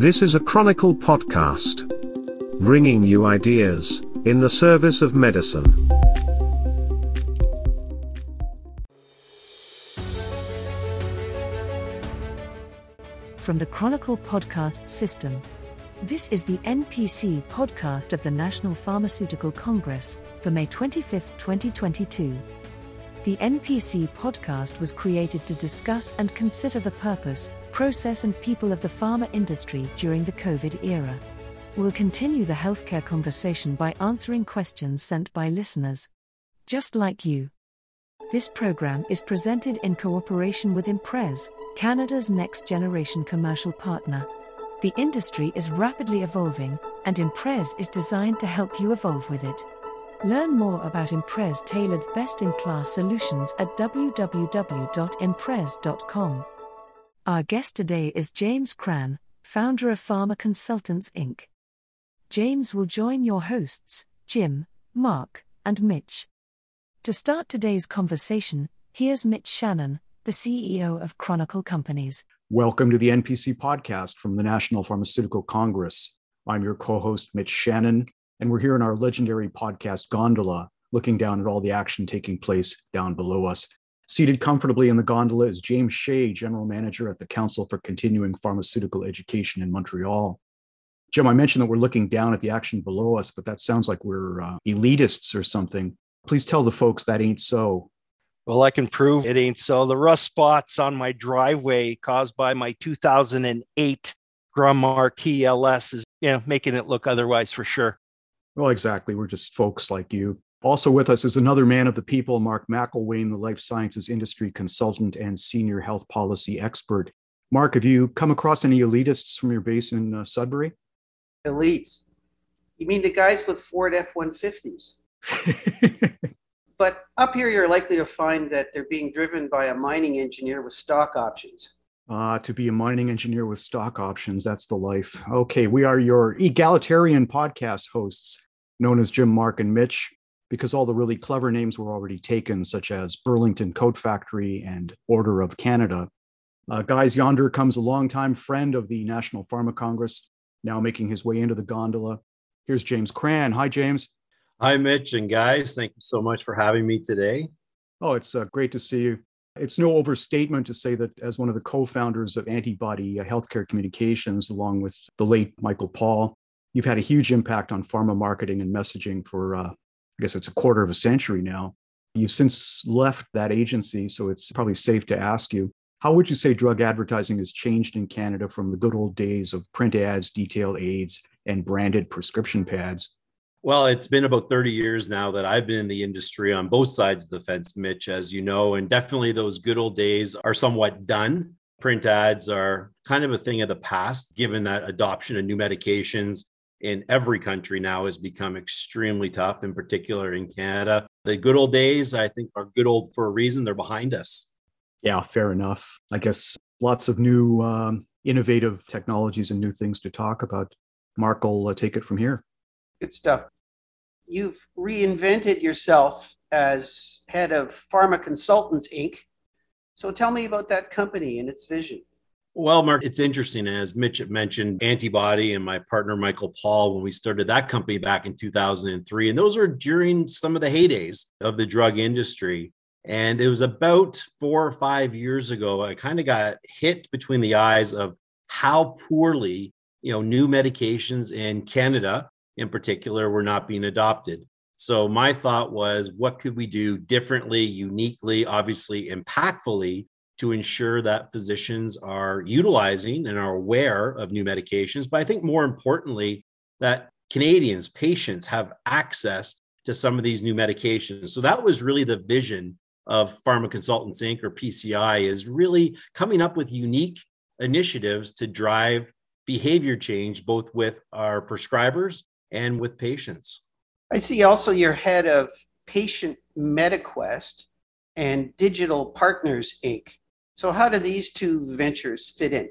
This is a Chronicle podcast, bringing you ideas in the service of medicine. From the Chronicle podcast system. This is the NPC podcast of the National Pharmaceutical Congress for May 25, 2022. The NPC podcast was created to discuss and consider the purpose, process, and people of the pharma industry during the COVID era. We'll continue the healthcare conversation by answering questions sent by listeners. Just like you. This program is presented in cooperation with Imprez, Canada's next generation commercial partner. The industry is rapidly evolving, and Imprez is designed to help you evolve with it. Learn more about Imprez tailored best in class solutions at www.imprez.com. Our guest today is James Cran, founder of Pharma Consultants Inc. James will join your hosts, Jim, Mark, and Mitch. To start today's conversation, here's Mitch Shannon, the CEO of Chronicle Companies. Welcome to the NPC podcast from the National Pharmaceutical Congress. I'm your co host, Mitch Shannon, and we're here in our legendary podcast gondola, looking down at all the action taking place down below us. Seated comfortably in the gondola is James Shea, General Manager at the Council for Continuing Pharmaceutical Education in Montreal. Jim, I mentioned that we're looking down at the action below us, but that sounds like we're uh, elitists or something. Please tell the folks that ain't so. Well, I can prove it ain't so. The rust spots on my driveway caused by my 2008 Grand Marquis LS is, you know, making it look otherwise for sure. Well, exactly. We're just folks like you. Also with us is another man of the people, Mark McElwain, the life sciences industry consultant and senior health policy expert. Mark, have you come across any elitists from your base in uh, Sudbury? Elites? You mean the guys with Ford F 150s? but up here, you're likely to find that they're being driven by a mining engineer with stock options. Ah, uh, to be a mining engineer with stock options, that's the life. Okay, we are your egalitarian podcast hosts, known as Jim, Mark, and Mitch, because all the really clever names were already taken, such as Burlington Coat Factory and Order of Canada. Uh, guys, yonder comes a longtime friend of the National Pharma Congress, now making his way into the gondola. Here's James Cran. Hi, James. Hi, Mitch and guys. Thank you so much for having me today. Oh, it's uh, great to see you. It's no overstatement to say that as one of the co-founders of Antibody uh, Healthcare Communications, along with the late Michael Paul, you've had a huge impact on pharma marketing and messaging for, uh, I guess it's a quarter of a century now. You've since left that agency, so it's probably safe to ask you, how would you say drug advertising has changed in Canada from the good old days of print ads, detail aids, and branded prescription pads well, it's been about 30 years now that I've been in the industry on both sides of the fence, Mitch, as you know, and definitely those good old days are somewhat done. Print ads are kind of a thing of the past, given that adoption of new medications in every country now has become extremely tough, in particular in Canada. The good old days, I think, are good old for a reason. They're behind us. Yeah, fair enough. I guess lots of new um, innovative technologies and new things to talk about. Mark will uh, take it from here. Good stuff. You've reinvented yourself as head of Pharma Consultants Inc. So tell me about that company and its vision. Well, Mark, it's interesting. As Mitch mentioned, Antibody and my partner, Michael Paul, when we started that company back in 2003. And those were during some of the heydays of the drug industry. And it was about four or five years ago, I kind of got hit between the eyes of how poorly, you know, new medications in Canada in particular were not being adopted. So my thought was, what could we do differently, uniquely, obviously impactfully to ensure that physicians are utilizing and are aware of new medications? But I think more importantly, that Canadians, patients have access to some of these new medications. So that was really the vision of Pharma Consultants Inc. or PCI is really coming up with unique initiatives to drive behavior change both with our prescribers and with patients. I see also you're head of Patient MediQuest and Digital Partners Inc. So, how do these two ventures fit in?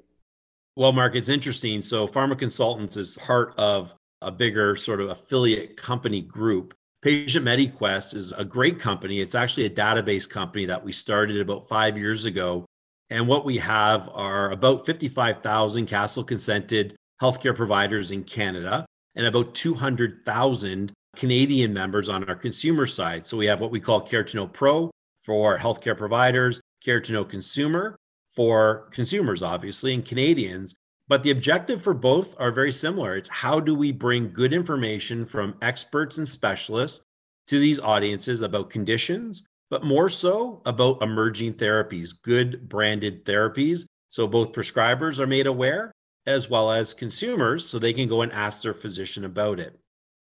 Well, Mark, it's interesting. So, Pharma Consultants is part of a bigger sort of affiliate company group. Patient MediQuest is a great company. It's actually a database company that we started about five years ago. And what we have are about 55,000 CASL consented healthcare providers in Canada and about 200,000 Canadian members on our consumer side. So we have what we call Care to Know Pro for healthcare providers, Care to Know Consumer for consumers, obviously, and Canadians. But the objective for both are very similar. It's how do we bring good information from experts and specialists to these audiences about conditions, but more so about emerging therapies, good branded therapies. So both prescribers are made aware as well as consumers so they can go and ask their physician about it.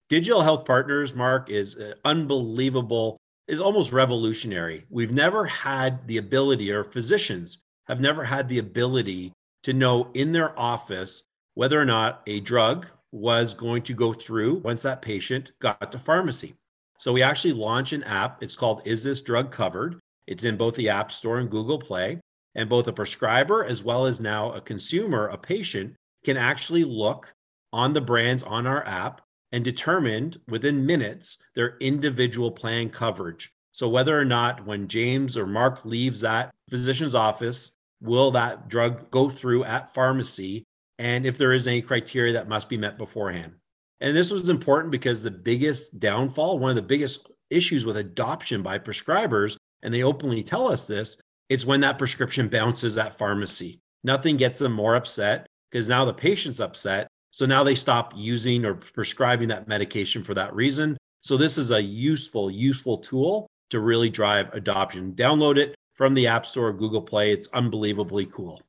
Digital Health Partners, Mark, is unbelievable, is almost revolutionary. We've never had the ability, or physicians have never had the ability to know in their office whether or not a drug was going to go through once that patient got to pharmacy. So we actually launch an app. It's called Is This Drug Covered? It's in both the App Store and Google Play. And both a prescriber as well as now a consumer, a patient, can actually look on the brands on our app and determine within minutes their individual plan coverage. So whether or not when James or Mark leaves that physician's office, will that drug go through at pharmacy? And if there is any criteria that must be met beforehand. And this was important because the biggest downfall, one of the biggest issues with adoption by prescribers, and they openly tell us this, it's when that prescription bounces at pharmacy. Nothing gets them more upset because now the patient's upset. So now they stop using or prescribing that medication for that reason. So this is a useful, useful tool to really drive adoption. Download it from the App Store or Google Play. It's unbelievably cool.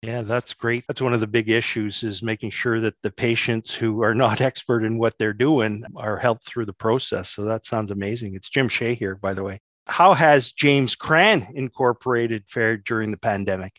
Yeah, that's great. That's one of the big issues is making sure that the patients who are not expert in what they're doing are helped through the process. So that sounds amazing. It's Jim Shea here, by the way. How has James Cran Incorporated fared during the pandemic?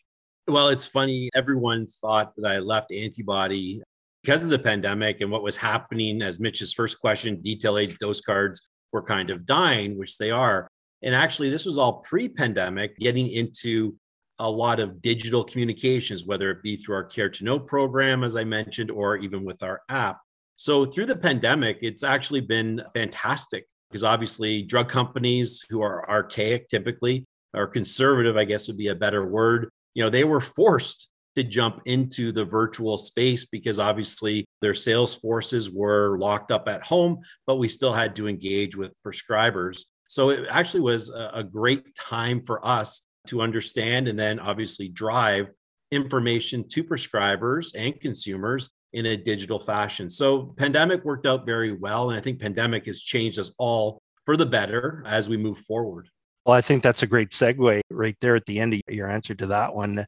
Well, it's funny. Everyone thought that I left Antibody because of the pandemic and what was happening, as Mitch's first question, detail aids dose cards were kind of dying, which they are. And actually, this was all pre pandemic, getting into a lot of digital communications, whether it be through our Care to Know program, as I mentioned, or even with our app. So through the pandemic, it's actually been fantastic because obviously drug companies who are archaic typically or conservative, I guess would be a better word, you know, they were forced to jump into the virtual space because obviously their sales forces were locked up at home, but we still had to engage with prescribers. So it actually was a, great time for us to understand and then obviously drive information to prescribers and consumers in a digital fashion. So pandemic worked out very well and I think pandemic has changed us all for the better as we move forward. Well, I think that's a great segue right there at the end of your answer to that one.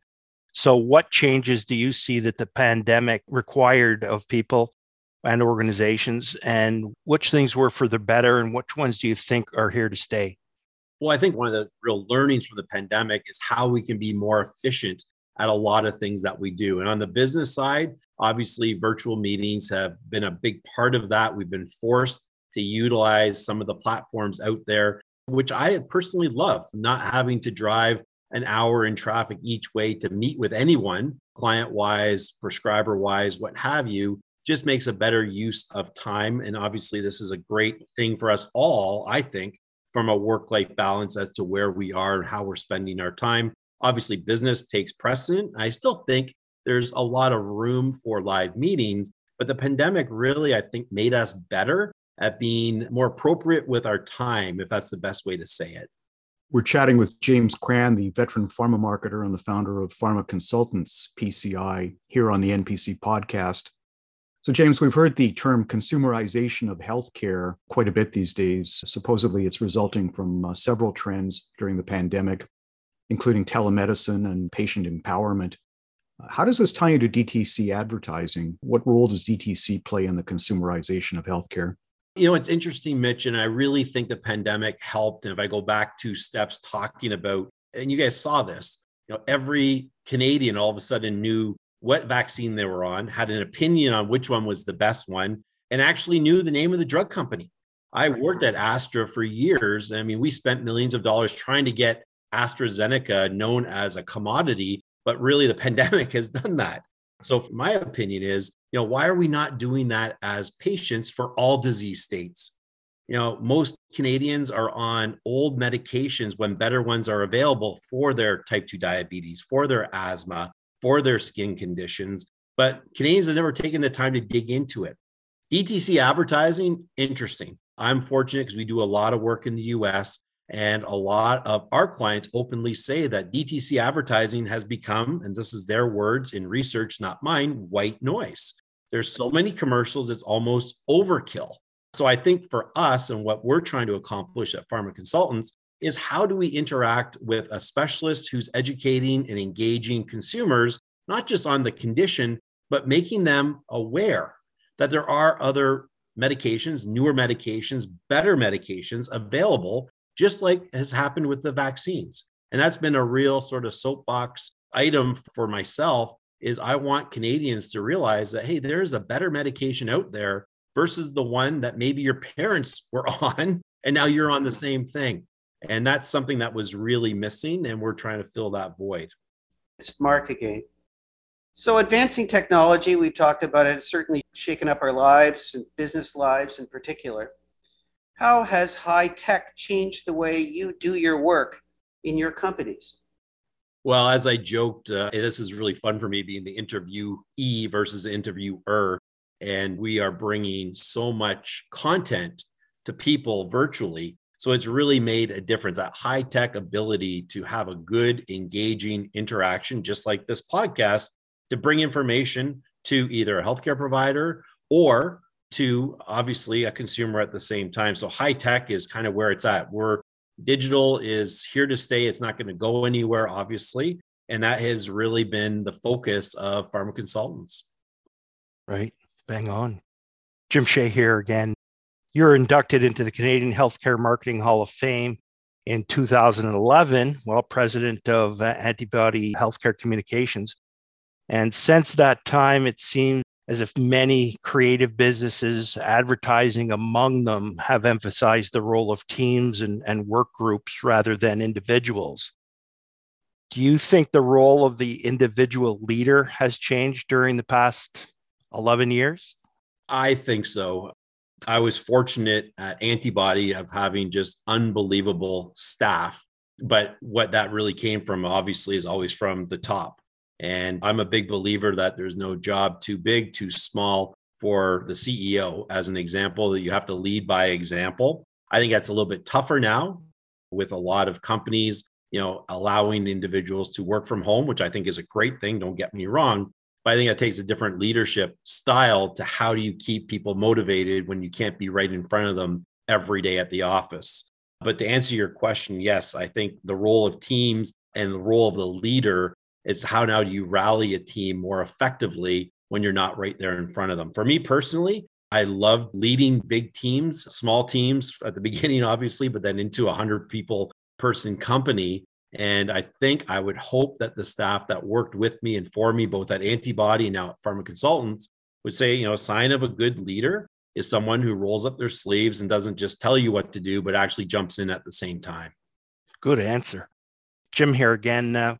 So, what changes do you see that the pandemic required of people and organizations, and which things were for the better, and which ones do you think are here to stay? Well, I think one of the real learnings from the pandemic is how we can be more efficient at a lot of things that we do. And on the business side, obviously, virtual meetings have been a big part of that. We've been forced to utilize some of the platforms out there, which I personally love, not having to drive an hour in traffic each way to meet with anyone, client wise, prescriber wise, what have you, just makes a better use of time. And obviously, this is a great thing for us all, I think, from a work life balance as to where we are and how we're spending our time. Obviously, business takes precedent. I still think there's a lot of room for live meetings, but the pandemic really, I think, made us better at being more appropriate with our time, if that's the best way to say it. We're chatting with James Cran, the veteran pharma marketer and the founder of Pharma Consultants, PCI, here on the NPC podcast. So, James, we've heard the term consumerization of healthcare quite a bit these days. Supposedly, it's resulting from uh, several trends during the pandemic, including telemedicine and patient empowerment. How does this tie into DTC advertising? What role does DTC play in the consumerization of healthcare? You know, it's interesting, Mitch, and I really think the pandemic helped. And if I go back two steps talking about, and you guys saw this, you know, every Canadian all of a sudden knew what vaccine they were on, had an opinion on which one was the best one, and actually knew the name of the drug company. I worked at Astra for years. I mean, we spent millions of dollars trying to get AstraZeneca known as a commodity, but really the pandemic has done that. So, my opinion is, you know, why are we not doing that as patients for all disease states? You know, most Canadians are on old medications when better ones are available for their type 2 diabetes, for their asthma, for their skin conditions. but Canadians have never taken the time to dig into it. DTC advertising, interesting. I'm fortunate because we do a lot of work in the US, and a lot of our clients openly say that DTC advertising has become, and this is their words in research, not mine, white noise. There's so many commercials, it's almost overkill. So I think for us and what we're trying to accomplish at Pharma Consultants is how do we interact with a specialist who's educating and engaging consumers, not just on the condition, but making them aware that there are other medications, newer medications, better medications available, just like has happened with the vaccines. And that's been a real sort of soapbox item for myself is I want Canadians to realize that hey, there's a better medication out there versus the one that maybe your parents were on and now you're on the mm-hmm. same thing. And that's something that was really missing and we're trying to fill that void. It's Mark again. So, advancing technology, we've talked about it, it's certainly shaken up our lives and business lives in particular. How has high tech changed the way you do your work in your companies? Well, as I joked, uh, this is really fun for me being the interviewee versus the interviewer. And we are bringing so much content to people virtually. So it's really made a difference that high tech ability to have a good, engaging interaction, just like this podcast, to bring information to either a healthcare provider or to obviously a consumer at the same time. So high tech is kind of where it's at. We're digital is here to stay. It's not going to go anywhere, obviously. And that has really been the focus of pharma consultants. Right. Bang on. Jim Shea here again. You're inducted into the Canadian Healthcare Marketing Hall of Fame in 2011, well, president of uh, Antibody Healthcare Communications. And since that time, it seems as if many creative businesses, advertising among them, have emphasized the role of teams and, and work groups rather than individuals. Do you think the role of the individual leader has changed during the past 11 years? I think so. I was fortunate at Antibody of having just unbelievable staff. But what that really came from, obviously, is always from the top. And I'm a big believer that there's no job too big, too small for the CEO, as an example, that you have to lead by example. I think that's a little bit tougher now with a lot of companies, you know, allowing individuals to work from home, which I think is a great thing. Don't get me wrong. But I think it takes a different leadership style to how do you keep people motivated when you can't be right in front of them every day at the office. But to answer your question, yes, I think the role of teams and the role of the leader it's how now you rally a team more effectively when you're not right there in front of them. For me personally, I love leading big teams, small teams at the beginning, obviously, but then into a 100 people person company. And I think I would hope that the staff that worked with me and for me, both at Antibody and now at Pharma Consultants, would say, you know, a sign of a good leader is someone who rolls up their sleeves and doesn't just tell you what to do, but actually jumps in at the same time. Good answer. Jim here again. Uh,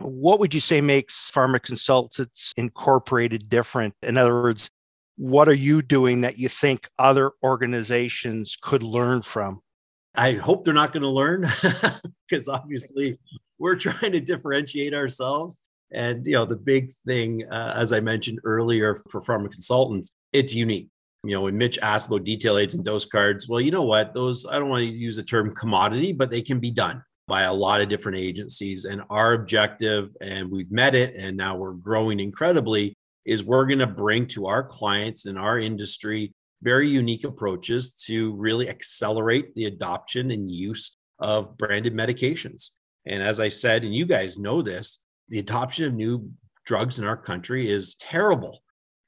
what would you say makes Pharma Consultants Incorporated different? In other words, what are you doing that you think other organizations could learn from? I hope they're not going to learn because obviously we're trying to differentiate ourselves. And you know, the big thing, uh, as I mentioned earlier, for pharma consultants, it's unique. You know, when Mitch asked about detail aids and dose cards, well, you know what? Those I don't want to use the term commodity, but they can be done by a lot of different agencies. And our objective, and we've met it, and now we're growing incredibly, is we're going to bring to our clients in our industry very unique approaches to really accelerate the adoption and use of branded medications. And as I said, and you guys know this, the adoption of new drugs in our country is terrible,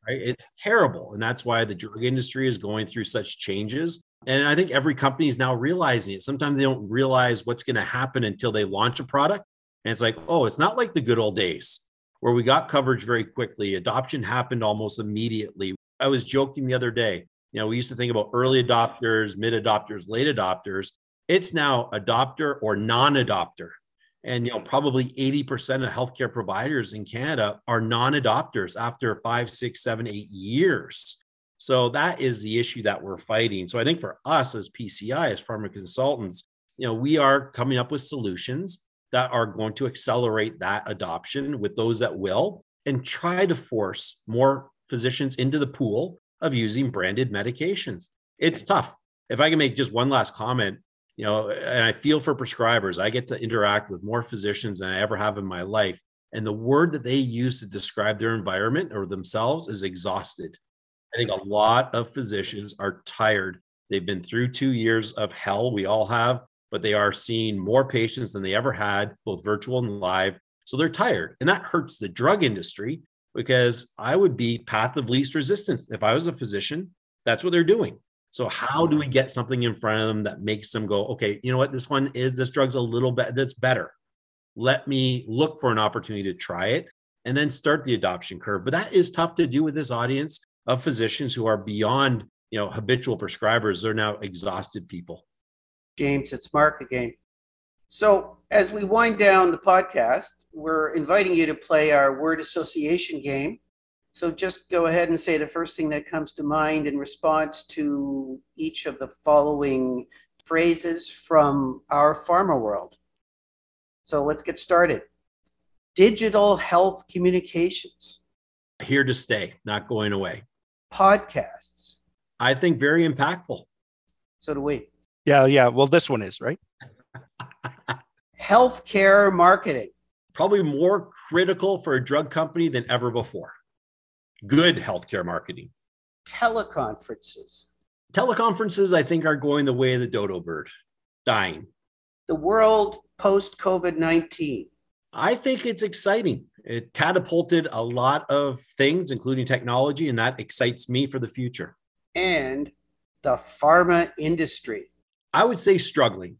right? It's terrible. And that's why the drug industry is going through such changes and I think every company is now realizing it. Sometimes they don't realize what's going to happen until they launch a product. And it's like, oh, it's not like the good old days where we got coverage very quickly. Adoption happened almost immediately. I was joking the other day. You know, we used to think about early adopters, mid adopters, late adopters. It's now adopter or non adopter. And, you know, probably 80% of healthcare providers in Canada are non adopters after five, six, seven, eight years. So that is the issue that we're fighting. So I think for us as PCI, as pharma consultants, you know, we are coming up with solutions that are going to accelerate that adoption with those that will. and try to force more physicians into the pool of using branded medications. It's tough. If I can make just one last comment, you know, and I feel for prescribers, I get to interact with more physicians than I ever have in my life. And the word that they use to describe their environment or themselves is exhausted. I think a lot of physicians are tired. They've been through two years of hell. We all have, but they are seeing more patients than they ever had, both virtual and live. So they're tired. And that hurts the drug industry because I would be path of least resistance. If I was a physician, that's what they're doing. So how do we get something in front of them that makes them go, okay, you know what, this one is this drug's a little bit that's better. Let me look for an opportunity to try it and then start the adoption curve. But that is tough to do with this audience of physicians who are beyond, you know, habitual prescribers. They're now exhausted people. James, it's Mark again. So, as we wind down the podcast, we're inviting you to play our word association game. So, just go ahead and say the first thing that comes to mind in response to each of the following phrases from our pharma world. So, let's get started. Digital health communications. Here to stay, not going away. Podcasts. I think very impactful. So do we. Yeah, yeah. Well, this one is, right? Healthcare marketing. Probably more critical for a drug company than ever before. Good healthcare marketing. Teleconferences. Teleconferences, I think, are going the way of the dodo bird, dying. The world post COVID 19. I think it's exciting. It catapulted a lot of things, including technology, and that excites me for the future. And the pharma industry. I would say struggling.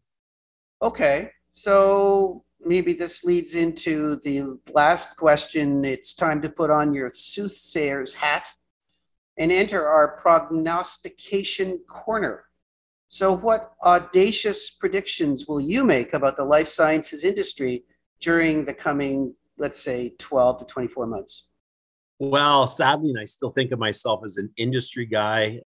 Okay, so maybe this leads into the last question. It's time to put on your soothsayer's hat and enter our prognostication corner. So, what audacious predictions will you make about the life sciences industry during the coming, let's say, 12 to 24 months? Well, sadly, and I still think of myself as an industry guy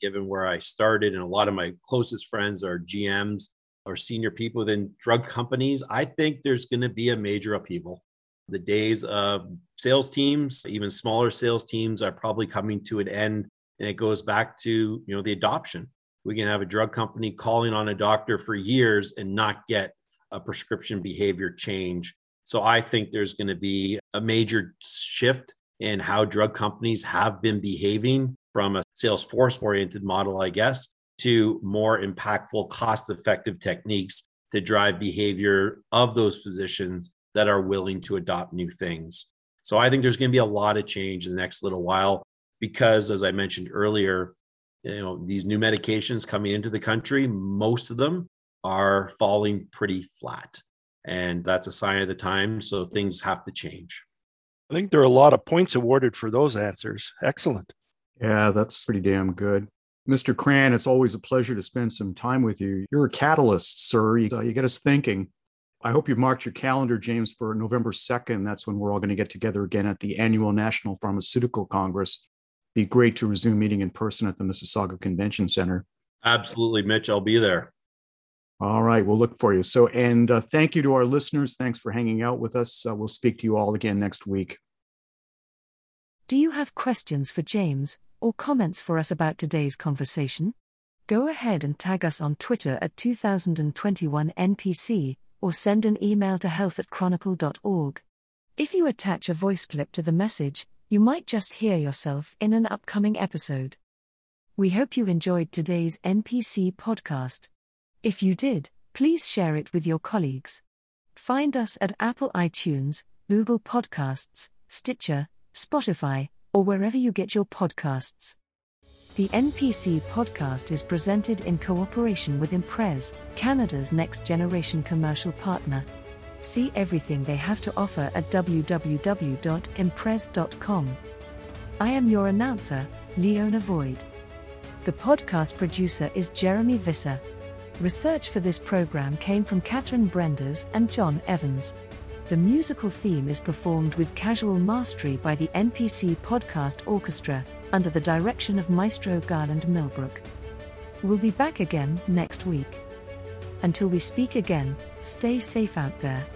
given where I started, and a lot of my closest friends are GMs or senior people within drug companies, I think there's going to be a major upheaval. The days of sales teams, even smaller sales teams, are probably coming to an end, and it goes back to you know the adoption. We can have a drug company calling on a doctor for years and not get a prescription behavior change. So I think there's going to be a major shift in how drug companies have been behaving from a Salesforce oriented model, I guess, to more impactful, cost effective techniques to drive behavior of those physicians that are willing to adopt new things. So I think there's going to be a lot of change in the next little while because, as I mentioned earlier, you know these new medications coming into the country, most of them are falling pretty flat, and that's a sign of the time. So things have to change. I think there are a lot of points awarded for those answers. Excellent. Yeah, that's pretty damn good. Mr. Cran, it's always a pleasure to spend some time with you. You're a catalyst, sir. You, uh, you get us thinking. I hope you've marked your calendar, James, for November 2nd. That's when we're all going to get together again at the annual National Pharmaceutical Congress. Be great to resume meeting in person at the Mississauga Convention Center. Absolutely, Mitch. I'll be there. All right, we'll look for you. So, and uh, thank you to our listeners. Thanks for hanging out with us. Uh, we'll speak to you all again next week. Do you have questions for James? or comments for us about today's conversation? Go ahead and tag us on Twitter at 2021 NPC or send an email to health at chronicle.org. If you attach a voice clip to the message, you might just hear yourself in an upcoming episode. We hope you enjoyed today's NPC podcast. If you did, please share it with your colleagues. Find us at Apple iTunes, Google Podcasts, Stitcher, Spotify, or wherever you get your podcasts. The NPC podcast is presented in cooperation with Imprez, Canada's next generation commercial partner. See everything they have to offer at www.imprez.com. I am your announcer, Leona Void. The podcast producer is Jeremy Visser. Research for this program came from Catherine Brenders and John Evans. The musical theme is performed with casual mastery by the NPC Podcast Orchestra, under the direction of Maestro Garland Millbrook. We'll be back again next week. Until we speak again, stay safe out there.